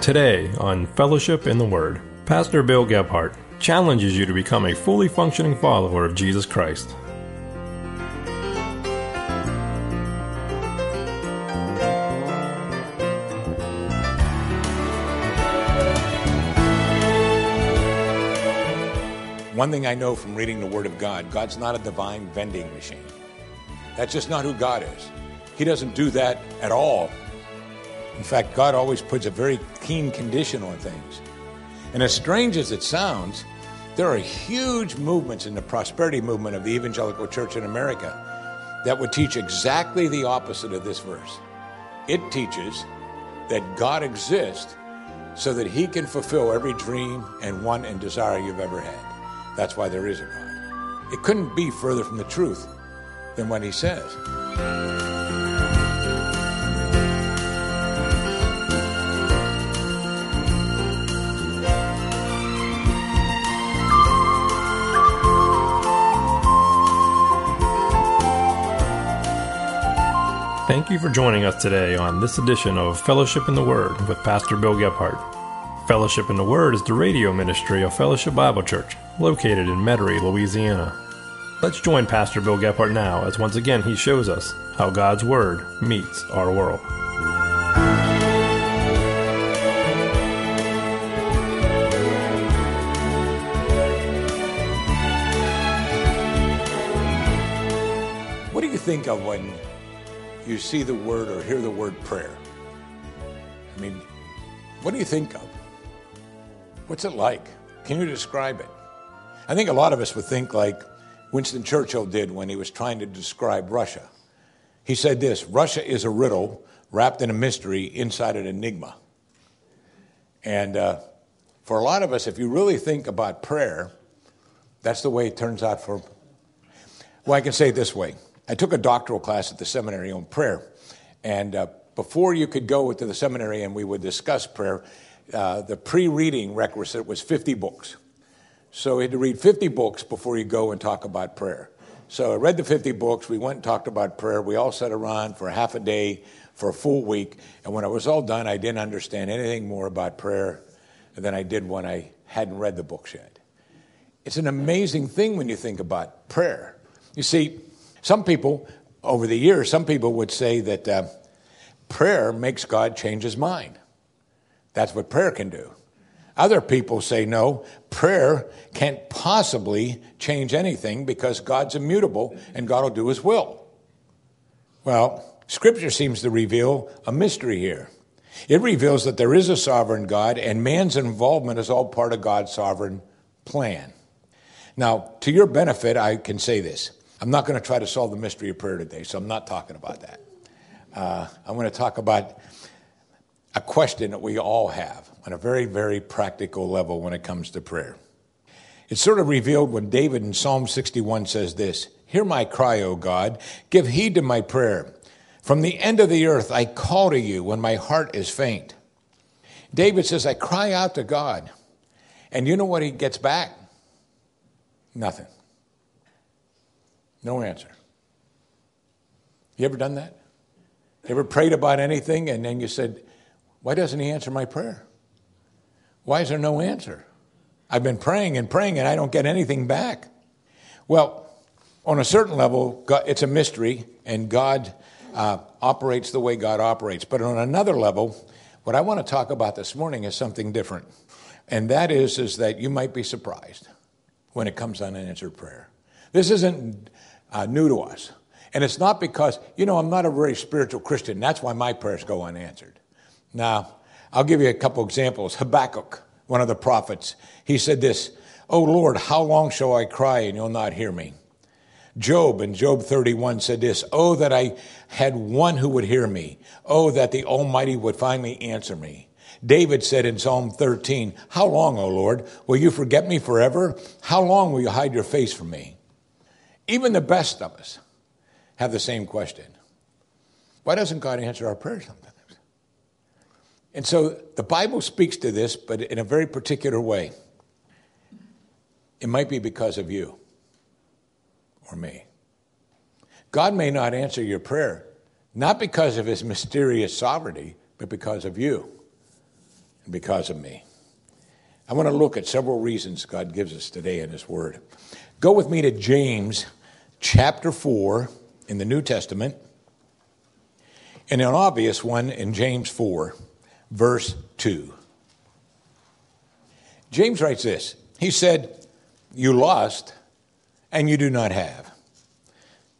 Today on Fellowship in the Word, Pastor Bill Gebhardt challenges you to become a fully functioning follower of Jesus Christ. One thing I know from reading the Word of God God's not a divine vending machine. That's just not who God is. He doesn't do that at all. In fact, God always puts a very keen condition on things. And as strange as it sounds, there are huge movements in the prosperity movement of the evangelical church in America that would teach exactly the opposite of this verse. It teaches that God exists so that he can fulfill every dream and want and desire you've ever had. That's why there is a God. It couldn't be further from the truth than what he says. Thank you for joining us today on this edition of Fellowship in the Word with Pastor Bill Gebhardt. Fellowship in the Word is the radio ministry of Fellowship Bible Church, located in Metairie, Louisiana. Let's join Pastor Bill Gebhardt now as once again he shows us how God's Word meets our world. What do you think of when you see the word or hear the word prayer? I mean, what do you think of? What's it like? Can you describe it? I think a lot of us would think like Winston Churchill did when he was trying to describe Russia. He said this Russia is a riddle wrapped in a mystery inside an enigma. And uh, for a lot of us, if you really think about prayer, that's the way it turns out for. Well, I can say it this way I took a doctoral class at the seminary on prayer. And uh, before you could go to the seminary and we would discuss prayer, uh, the pre reading requisite was 50 books. So we had to read 50 books before you go and talk about prayer. So I read the 50 books. We went and talked about prayer. We all sat around for half a day for a full week. And when it was all done, I didn't understand anything more about prayer than I did when I hadn't read the books yet. It's an amazing thing when you think about prayer. You see, some people, over the years, some people would say that uh, prayer makes God change his mind. That's what prayer can do. Other people say no, prayer can't possibly change anything because God's immutable and God will do his will. Well, Scripture seems to reveal a mystery here. It reveals that there is a sovereign God and man's involvement is all part of God's sovereign plan. Now, to your benefit, I can say this. I'm not going to try to solve the mystery of prayer today, so I'm not talking about that. Uh, I'm going to talk about a question that we all have on a very, very practical level when it comes to prayer. It's sort of revealed when David in Psalm 61 says this Hear my cry, O God, give heed to my prayer. From the end of the earth I call to you when my heart is faint. David says, I cry out to God. And you know what he gets back? Nothing. No answer. You ever done that? Ever prayed about anything and then you said, Why doesn't he answer my prayer? Why is there no answer? I've been praying and praying and I don't get anything back. Well, on a certain level, it's a mystery and God uh, operates the way God operates. But on another level, what I want to talk about this morning is something different. And that is, is that you might be surprised when it comes to unanswered prayer. This isn't uh, new to us. And it's not because, you know, I'm not a very spiritual Christian. That's why my prayers go unanswered. Now, I'll give you a couple examples. Habakkuk, one of the prophets, he said this, Oh Lord, how long shall I cry and you'll not hear me? Job in Job 31 said this, Oh, that I had one who would hear me. Oh, that the Almighty would finally answer me. David said in Psalm 13, How long, O Lord, will you forget me forever? How long will you hide your face from me? Even the best of us have the same question. Why doesn't God answer our prayers sometimes? And so the Bible speaks to this, but in a very particular way. It might be because of you or me. God may not answer your prayer, not because of his mysterious sovereignty, but because of you. And because of me. I want to look at several reasons God gives us today in His Word. Go with me to James chapter 4 in the New Testament, and an obvious one in James 4, verse 2. James writes this He said, You lost and you do not have.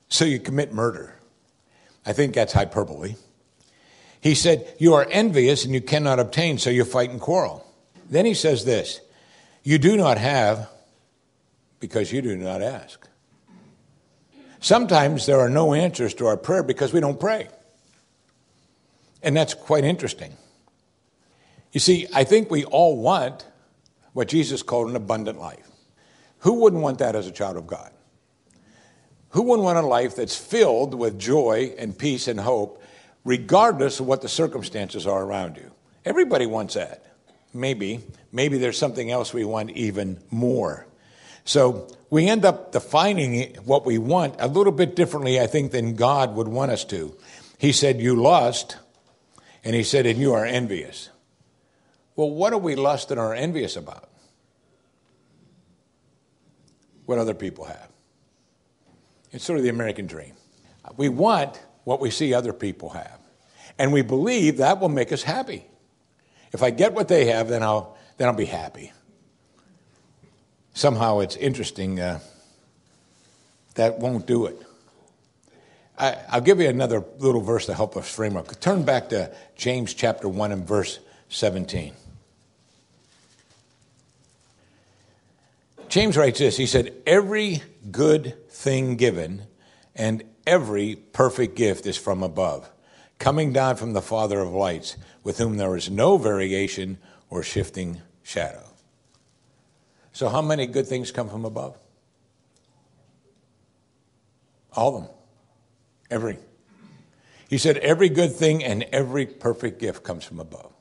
So you commit murder. I think that's hyperbole. He said, You are envious and you cannot obtain, so you fight and quarrel. Then he says this You do not have because you do not ask. Sometimes there are no answers to our prayer because we don't pray. And that's quite interesting. You see, I think we all want what Jesus called an abundant life. Who wouldn't want that as a child of God? Who wouldn't want a life that's filled with joy and peace and hope, regardless of what the circumstances are around you? Everybody wants that. Maybe. Maybe there's something else we want even more. So we end up defining what we want a little bit differently, I think, than God would want us to. He said, You lust, and he said, And you are envious. Well, what are we lust and are envious about? What other people have. It's sort of the American dream. We want what we see other people have. And we believe that will make us happy. If I get what they have, then I'll, then I'll be happy. Somehow it's interesting. Uh, that won't do it. I, will give you another little verse to help us frame up. Turn back to James chapter 1 and verse 17. James writes this He said, Every good thing given and every perfect gift is from above, coming down from the Father of lights, with whom there is no variation or shifting shadow. So, how many good things come from above? All of them. Every. He said, Every good thing and every perfect gift comes from above.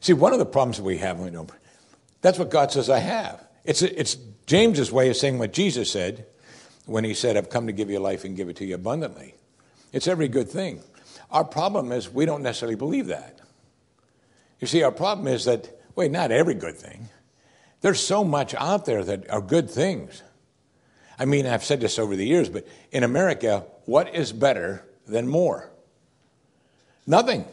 See, one of the problems we have, we don't, that's what God says I have. It's, it's James's way of saying what Jesus said when he said, I've come to give you life and give it to you abundantly. It's every good thing. Our problem is we don't necessarily believe that. You see, our problem is that, wait, not every good thing. There's so much out there that are good things. I mean, I've said this over the years, but in America, what is better than more? Nothing.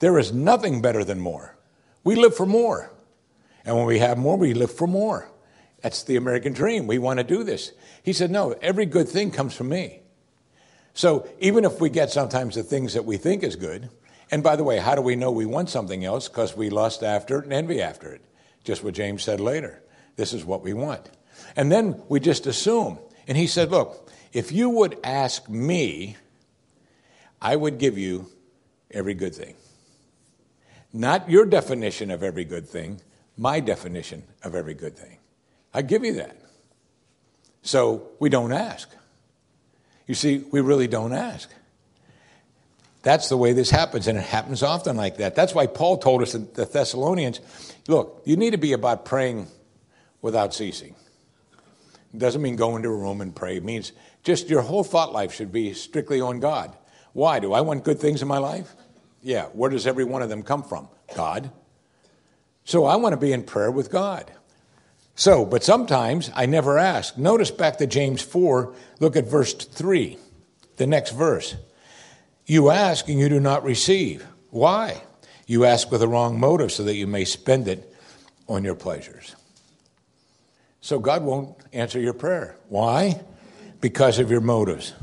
There is nothing better than more. We live for more. And when we have more, we live for more. That's the American dream. We want to do this. He said, No, every good thing comes from me. So even if we get sometimes the things that we think is good, and by the way, how do we know we want something else? Because we lust after it and envy after it. Just what James said later. This is what we want. And then we just assume. And he said, Look, if you would ask me, I would give you every good thing. Not your definition of every good thing, my definition of every good thing. I give you that. So we don't ask. You see, we really don't ask. That's the way this happens, and it happens often like that. That's why Paul told us in the Thessalonians look, you need to be about praying without ceasing. It doesn't mean go into a room and pray. It means just your whole thought life should be strictly on God. Why? Do I want good things in my life? Yeah. Where does every one of them come from? God. So I want to be in prayer with God. So, but sometimes I never ask. Notice back to James 4, look at verse 3, the next verse. You ask and you do not receive. Why? You ask with a wrong motive so that you may spend it on your pleasures. So God won't answer your prayer. Why? Because of your motives.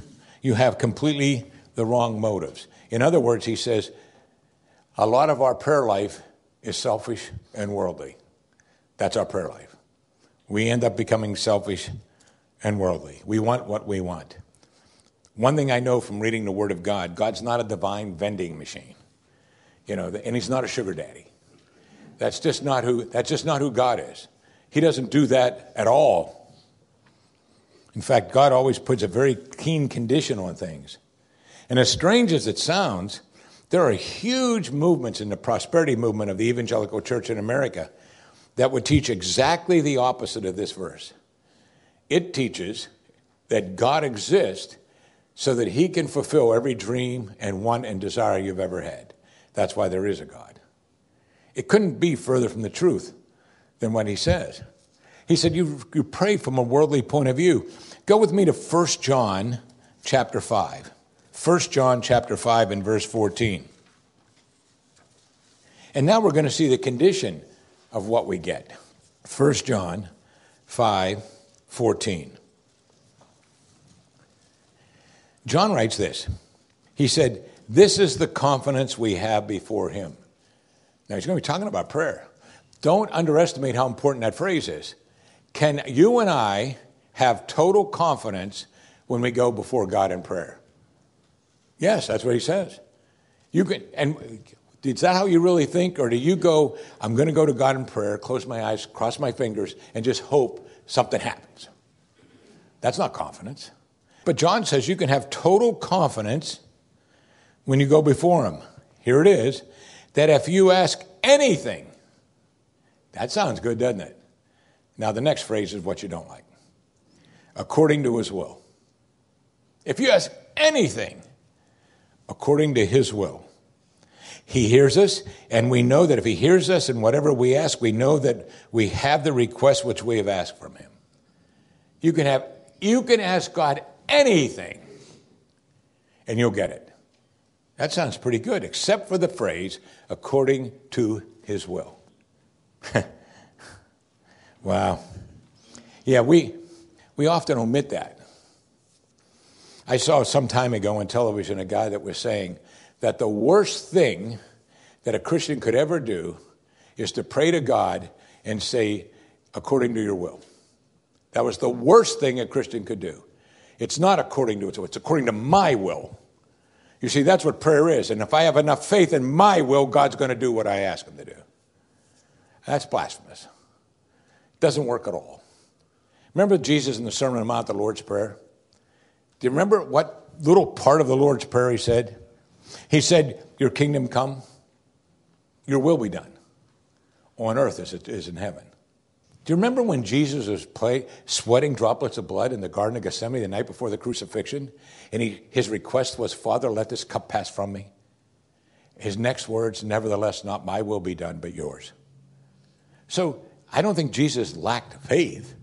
You have completely the wrong motives. In other words, he says, a lot of our prayer life is selfish and worldly. That's our prayer life. We end up becoming selfish and worldly. We want what we want. One thing I know from reading the Word of God God's not a divine vending machine, you know, and He's not a sugar daddy. That's just not who, that's just not who God is. He doesn't do that at all. In fact, God always puts a very keen condition on things. And as strange as it sounds, there are huge movements in the prosperity movement of the evangelical church in America that would teach exactly the opposite of this verse. It teaches that God exists so that he can fulfill every dream and want and desire you've ever had. That's why there is a God. It couldn't be further from the truth than what he says. He said, You, you pray from a worldly point of view. Go with me to 1 John chapter 5. 1 John chapter 5 and verse 14. And now we're going to see the condition of what we get. 1 John 5 14. John writes this. He said, This is the confidence we have before him. Now he's going to be talking about prayer. Don't underestimate how important that phrase is. Can you and I have total confidence when we go before God in prayer? Yes, that's what he says. You can, and is that how you really think? Or do you go, I'm going to go to God in prayer, close my eyes, cross my fingers, and just hope something happens? That's not confidence. But John says you can have total confidence when you go before Him. Here it is that if you ask anything, that sounds good, doesn't it? Now, the next phrase is what you don't like according to His will. If you ask anything according to His will, he hears us, and we know that if He hears us and whatever we ask, we know that we have the request which we have asked from Him. You can have, you can ask God anything, and you'll get it. That sounds pretty good, except for the phrase, according to His will. wow. Yeah, we, we often omit that. I saw some time ago on television a guy that was saying, that the worst thing that a Christian could ever do is to pray to God and say, according to your will. That was the worst thing a Christian could do. It's not according to its will, it's according to my will. You see, that's what prayer is. And if I have enough faith in my will, God's going to do what I ask him to do. That's blasphemous. It doesn't work at all. Remember Jesus in the Sermon on the Mount, the Lord's Prayer? Do you remember what little part of the Lord's Prayer he said? He said, Your kingdom come, your will be done on earth as it is in heaven. Do you remember when Jesus was play, sweating droplets of blood in the Garden of Gethsemane the night before the crucifixion? And he, his request was, Father, let this cup pass from me. His next words, Nevertheless, not my will be done, but yours. So I don't think Jesus lacked faith.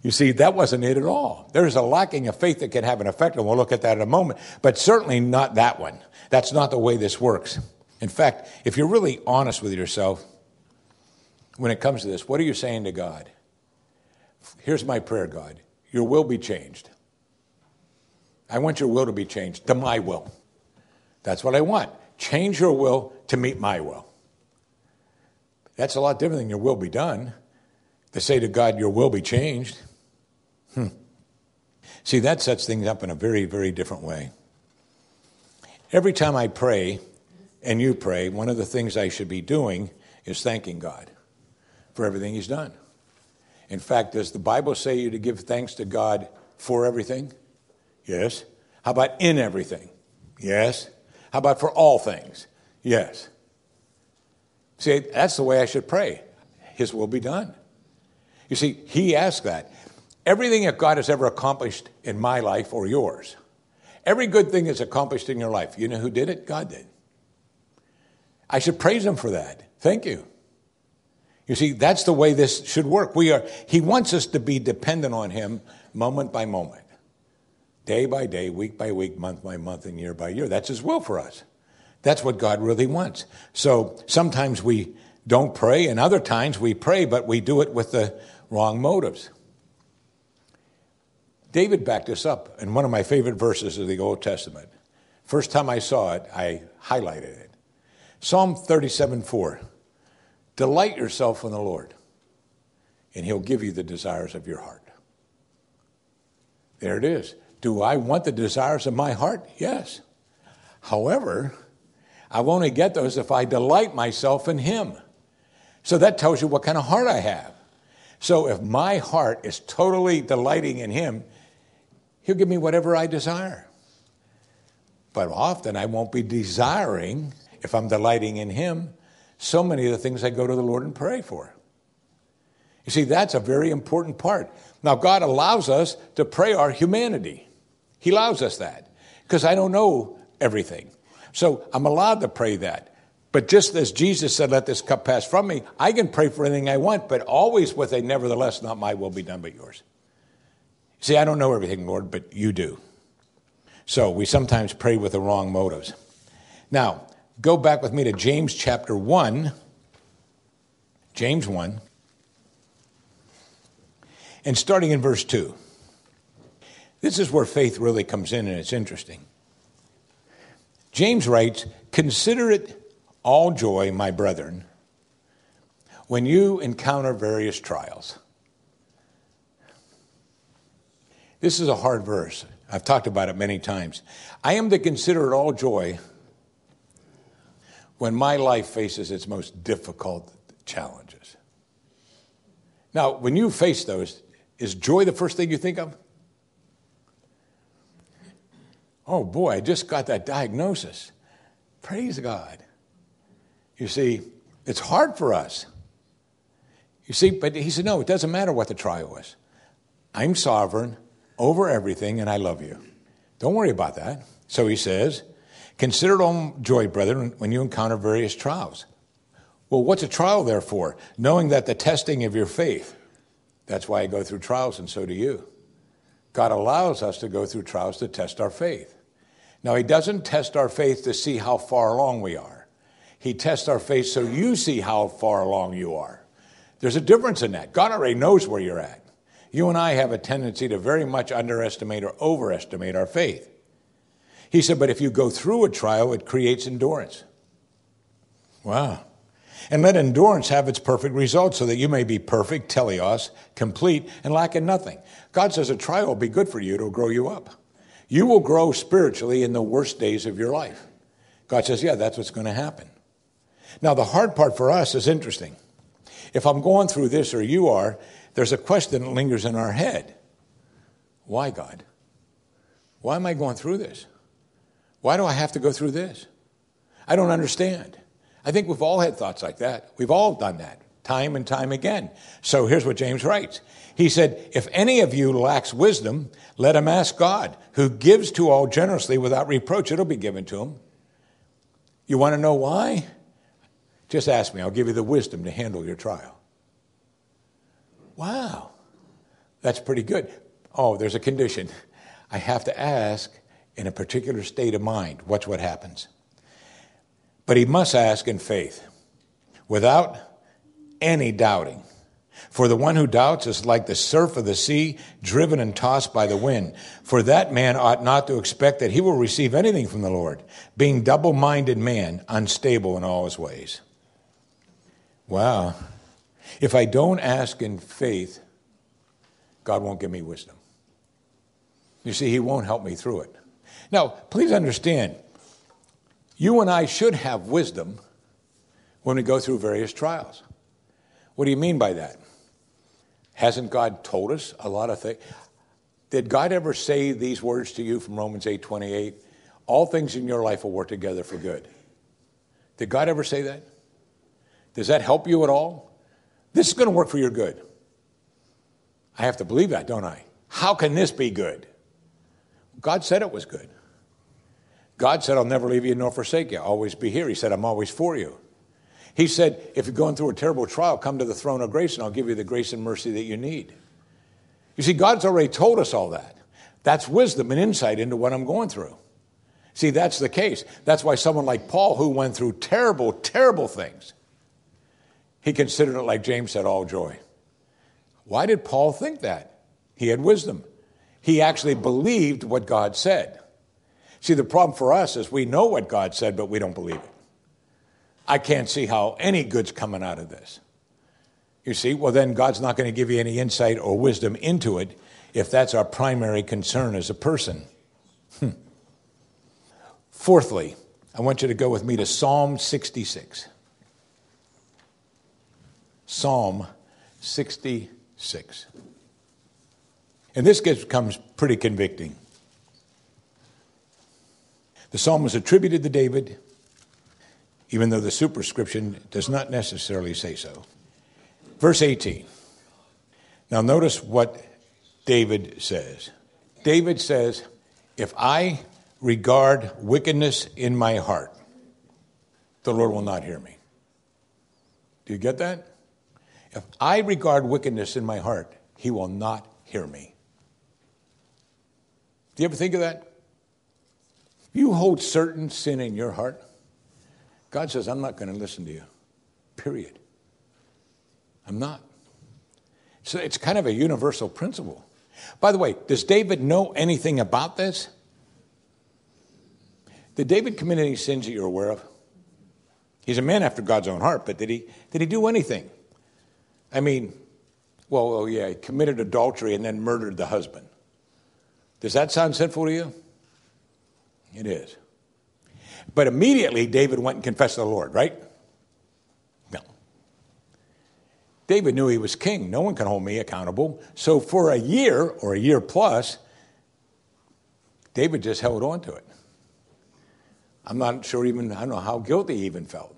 You see, that wasn't it at all. There's a lacking of faith that can have an effect, and we'll look at that in a moment, but certainly not that one. That's not the way this works. In fact, if you're really honest with yourself when it comes to this, what are you saying to God? Here's my prayer, God. Your will be changed. I want your will to be changed to my will. That's what I want. Change your will to meet my will. That's a lot different than your will be done. To say to God, your will be changed. Hmm. See, that sets things up in a very, very different way. Every time I pray and you pray, one of the things I should be doing is thanking God for everything He's done. In fact, does the Bible say you to give thanks to God for everything? Yes. How about in everything? Yes. How about for all things? Yes. See, that's the way I should pray. His will be done. You see, He asked that. Everything that God has ever accomplished in my life or yours, every good thing that's accomplished in your life, you know who did it? God did. I should praise Him for that. Thank you. You see, that's the way this should work. We are, he wants us to be dependent on Him moment by moment, day by day, week by week, month by month, and year by year. That's His will for us. That's what God really wants. So sometimes we don't pray, and other times we pray, but we do it with the wrong motives. David backed this up in one of my favorite verses of the Old Testament. First time I saw it, I highlighted it. Psalm 37 4. Delight yourself in the Lord, and he'll give you the desires of your heart. There it is. Do I want the desires of my heart? Yes. However, I only get those if I delight myself in him. So that tells you what kind of heart I have. So if my heart is totally delighting in him, He'll give me whatever I desire. But often I won't be desiring, if I'm delighting in Him, so many of the things I go to the Lord and pray for. You see, that's a very important part. Now, God allows us to pray our humanity. He allows us that because I don't know everything. So I'm allowed to pray that. But just as Jesus said, Let this cup pass from me, I can pray for anything I want, but always with a nevertheless, not my will be done, but yours. See, I don't know everything, Lord, but you do. So we sometimes pray with the wrong motives. Now, go back with me to James chapter 1. James 1. And starting in verse 2. This is where faith really comes in, and it's interesting. James writes, Consider it all joy, my brethren, when you encounter various trials. This is a hard verse. I've talked about it many times. I am to consider it all joy when my life faces its most difficult challenges. Now, when you face those, is joy the first thing you think of? Oh boy, I just got that diagnosis. Praise God. You see, it's hard for us. You see, but he said, no, it doesn't matter what the trial is. I'm sovereign over everything and I love you. Don't worry about that. So he says, consider it all joy, brethren, when you encounter various trials. Well, what's a trial there for? Knowing that the testing of your faith. That's why I go through trials and so do you. God allows us to go through trials to test our faith. Now, He doesn't test our faith to see how far along we are. He tests our faith so you see how far along you are. There's a difference in that. God already knows where you're at. You and I have a tendency to very much underestimate or overestimate our faith. He said, but if you go through a trial, it creates endurance. Wow. And let endurance have its perfect result so that you may be perfect, teleos, complete, and lacking nothing. God says a trial will be good for you, it'll grow you up. You will grow spiritually in the worst days of your life. God says, yeah, that's what's going to happen. Now, the hard part for us is interesting. If I'm going through this or you are, there's a question that lingers in our head Why, God? Why am I going through this? Why do I have to go through this? I don't understand. I think we've all had thoughts like that. We've all done that time and time again. So here's what James writes. He said, If any of you lacks wisdom, let him ask God, who gives to all generously without reproach. It'll be given to him. You want to know why? Just ask me. I'll give you the wisdom to handle your trial. Wow, that's pretty good. Oh, there's a condition. I have to ask in a particular state of mind. Watch what happens. But he must ask in faith, without any doubting. For the one who doubts is like the surf of the sea, driven and tossed by the wind. For that man ought not to expect that he will receive anything from the Lord, being double minded man, unstable in all his ways. Wow. If I don't ask in faith, God won't give me wisdom. You see, He won't help me through it. Now, please understand, you and I should have wisdom when we go through various trials. What do you mean by that? Hasn't God told us a lot of things? Did God ever say these words to you from Romans 8 28? All things in your life will work together for good. Did God ever say that? Does that help you at all? This is going to work for your good. I have to believe that, don't I? How can this be good? God said it was good. God said, I'll never leave you nor forsake you. I'll always be here. He said, I'm always for you. He said, if you're going through a terrible trial, come to the throne of grace and I'll give you the grace and mercy that you need. You see, God's already told us all that. That's wisdom and insight into what I'm going through. See, that's the case. That's why someone like Paul, who went through terrible, terrible things, he considered it, like James said, all joy. Why did Paul think that? He had wisdom. He actually believed what God said. See, the problem for us is we know what God said, but we don't believe it. I can't see how any good's coming out of this. You see, well, then God's not going to give you any insight or wisdom into it if that's our primary concern as a person. Hmm. Fourthly, I want you to go with me to Psalm 66. Psalm 66. And this gets, becomes pretty convicting. The psalm was attributed to David, even though the superscription does not necessarily say so. Verse 18. Now, notice what David says. David says, If I regard wickedness in my heart, the Lord will not hear me. Do you get that? If I regard wickedness in my heart, he will not hear me. Do you ever think of that? You hold certain sin in your heart, God says, I'm not going to listen to you. Period. I'm not. So it's kind of a universal principle. By the way, does David know anything about this? Did David commit any sins that you're aware of? He's a man after God's own heart, but did he, did he do anything? I mean, well, oh yeah, he committed adultery and then murdered the husband. Does that sound sinful to you? It is. But immediately David went and confessed to the Lord, right? No. David knew he was king. No one can hold me accountable. So for a year or a year plus, David just held on to it. I'm not sure even, I don't know how guilty he even felt.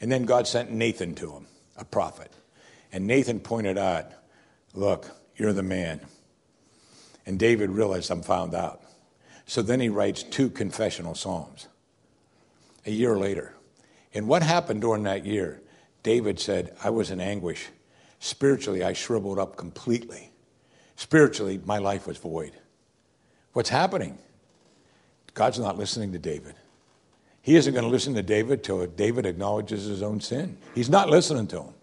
And then God sent Nathan to him, a prophet. And Nathan pointed out, Look, you're the man. And David realized, I'm found out. So then he writes two confessional psalms a year later. And what happened during that year? David said, I was in anguish. Spiritually, I shriveled up completely. Spiritually, my life was void. What's happening? God's not listening to David. He isn't going to listen to David till David acknowledges his own sin. He's not listening to him.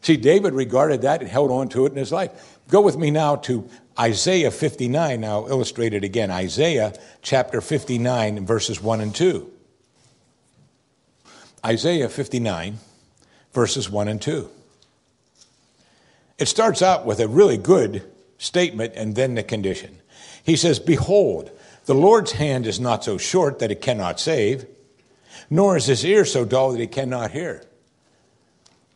See, David regarded that and held on to it in his life. Go with me now to Isaiah 59, now illustrated again. Isaiah chapter 59, verses 1 and 2. Isaiah 59, verses 1 and 2. It starts out with a really good statement and then the condition. He says, Behold, the Lord's hand is not so short that it cannot save nor is his ear so dull that he cannot hear.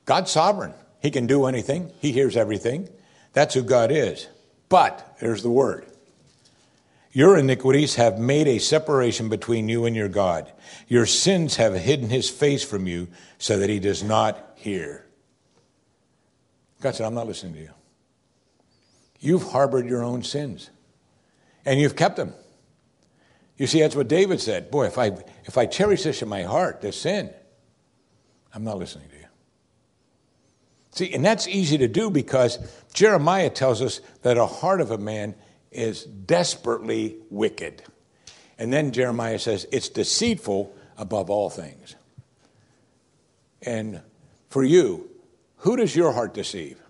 God's sovereign. He can do anything, he hears everything. That's who God is. But, there's the word. Your iniquities have made a separation between you and your God. Your sins have hidden his face from you so that he does not hear. God said, I'm not listening to you. You've harbored your own sins, and you've kept them. You see, that's what David said. Boy, if I, if I cherish this in my heart, this sin, I'm not listening. See, and that's easy to do because Jeremiah tells us that a heart of a man is desperately wicked. And then Jeremiah says it's deceitful above all things. And for you, who does your heart deceive?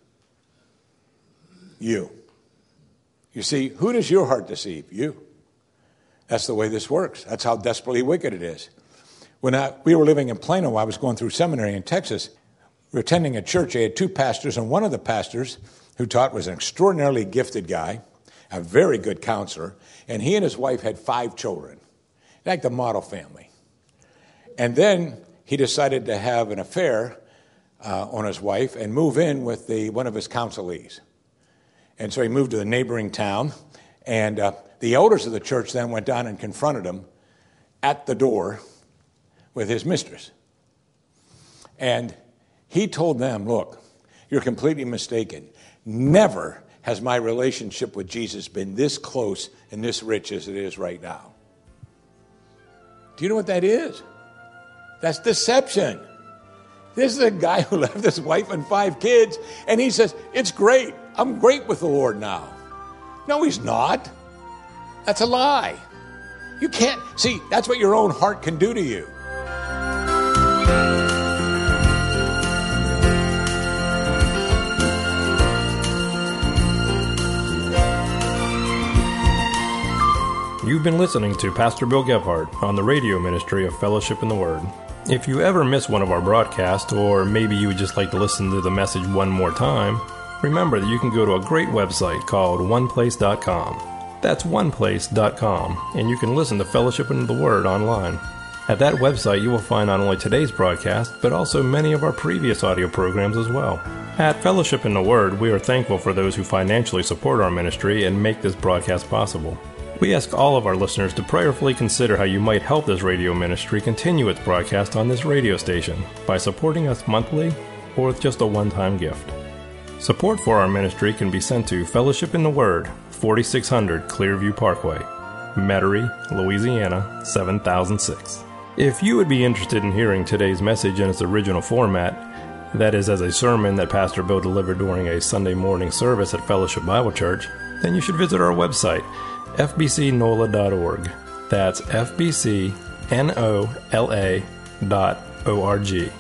You. You see, who does your heart deceive? You. That's the way this works. That's how desperately wicked it is. When I, we were living in Plano, I was going through seminary in Texas. We were attending a church. I had two pastors, and one of the pastors who taught was an extraordinarily gifted guy, a very good counselor, and he and his wife had five children, like the model family. And then he decided to have an affair uh, on his wife and move in with the, one of his counselees. And so he moved to the neighboring town, and uh, the elders of the church then went down and confronted him at the door with his mistress. And he told them, Look, you're completely mistaken. Never has my relationship with Jesus been this close and this rich as it is right now. Do you know what that is? That's deception. This is a guy who left his wife and five kids, and he says, It's great. I'm great with the Lord now. No, he's not. That's a lie. You can't, see, that's what your own heart can do to you. You've been listening to Pastor Bill Gebhardt on the radio ministry of Fellowship in the Word. If you ever miss one of our broadcasts, or maybe you would just like to listen to the message one more time, remember that you can go to a great website called oneplace.com. That's oneplace.com, and you can listen to Fellowship in the Word online. At that website, you will find not only today's broadcast, but also many of our previous audio programs as well. At Fellowship in the Word, we are thankful for those who financially support our ministry and make this broadcast possible. We ask all of our listeners to prayerfully consider how you might help this radio ministry continue its broadcast on this radio station by supporting us monthly or with just a one time gift. Support for our ministry can be sent to Fellowship in the Word, 4600 Clearview Parkway, Metairie, Louisiana 7006. If you would be interested in hearing today's message in its original format, that is, as a sermon that Pastor Bill delivered during a Sunday morning service at Fellowship Bible Church, then you should visit our website, fbcnola.org. That's fbcnola.org.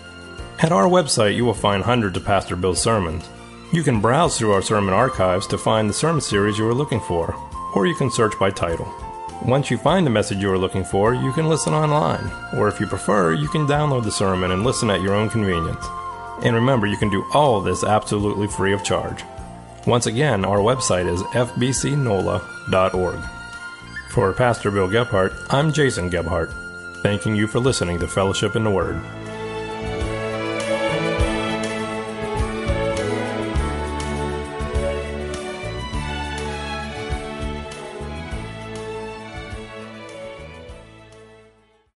At our website, you will find hundreds of Pastor Bill's sermons. You can browse through our sermon archives to find the sermon series you are looking for, or you can search by title. Once you find the message you are looking for, you can listen online, or if you prefer, you can download the sermon and listen at your own convenience. And remember, you can do all this absolutely free of charge. Once again, our website is fbcnola.org. For Pastor Bill Gebhardt, I'm Jason Gebhardt, thanking you for listening to Fellowship in the Word.